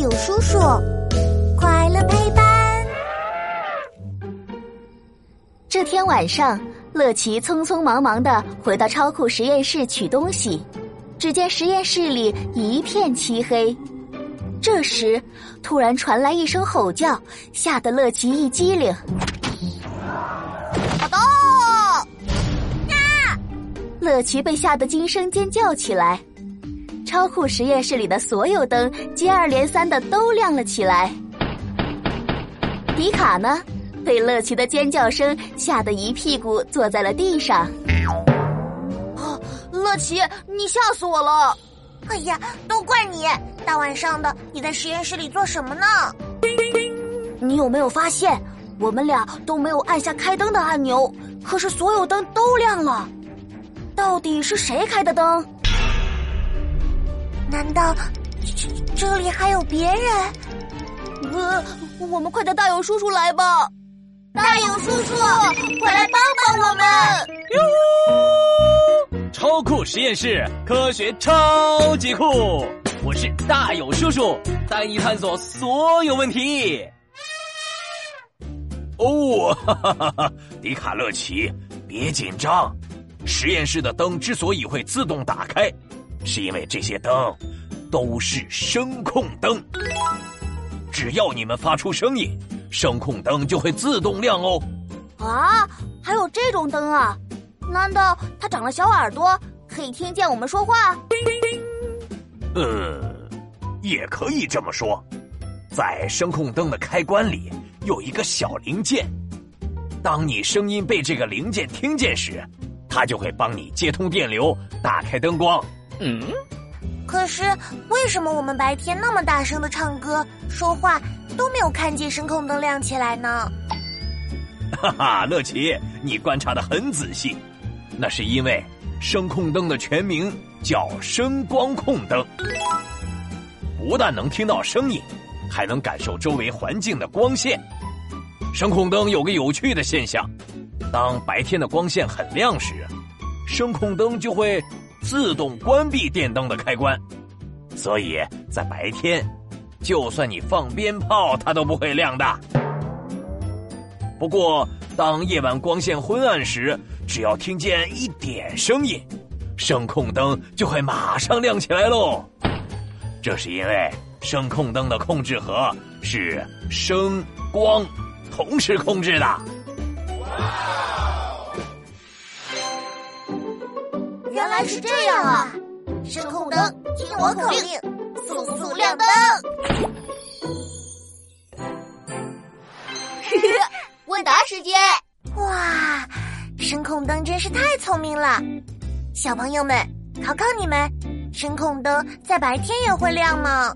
友叔叔，快乐陪伴。这天晚上，乐奇匆匆忙忙的回到超酷实验室取东西，只见实验室里一片漆黑。这时，突然传来一声吼叫，吓得乐奇一激灵。啊！乐奇被吓得惊声尖叫起来。超酷实验室里的所有灯接二连三的都亮了起来。迪卡呢，被乐奇的尖叫声吓得一屁股坐在了地上。哦，乐奇，你吓死我了！哎呀，都怪你！大晚上的，你在实验室里做什么呢？你有没有发现，我们俩都没有按下开灯的按钮，可是所有灯都亮了？到底是谁开的灯？难道这这里还有别人？呃，我们快带大勇叔叔来吧！大勇叔叔，快来帮帮我们！哟，超酷实验室，科学超级酷！我是大勇叔叔，带你探索所有问题。哦，哈哈哈哈！迪卡乐奇，别紧张，实验室的灯之所以会自动打开。是因为这些灯都是声控灯，只要你们发出声音，声控灯就会自动亮哦。啊，还有这种灯啊？难道它长了小耳朵，可以听见我们说话？嗯，也可以这么说。在声控灯的开关里有一个小零件，当你声音被这个零件听见时，它就会帮你接通电流，打开灯光。嗯，可是为什么我们白天那么大声的唱歌、说话都没有看见声控灯亮起来呢？哈哈，乐奇，你观察的很仔细。那是因为声控灯的全名叫声光控灯，不但能听到声音，还能感受周围环境的光线。声控灯有个有趣的现象：当白天的光线很亮时，声控灯就会。自动关闭电灯的开关，所以在白天，就算你放鞭炮，它都不会亮的。不过，当夜晚光线昏暗时，只要听见一点声音，声控灯就会马上亮起来喽。这是因为声控灯的控制盒是声光同时控制的。来是这样啊！声控灯，听我口令，速速亮灯！问答时间！哇，声控灯真是太聪明了！小朋友们，考考你们，声控灯在白天也会亮吗？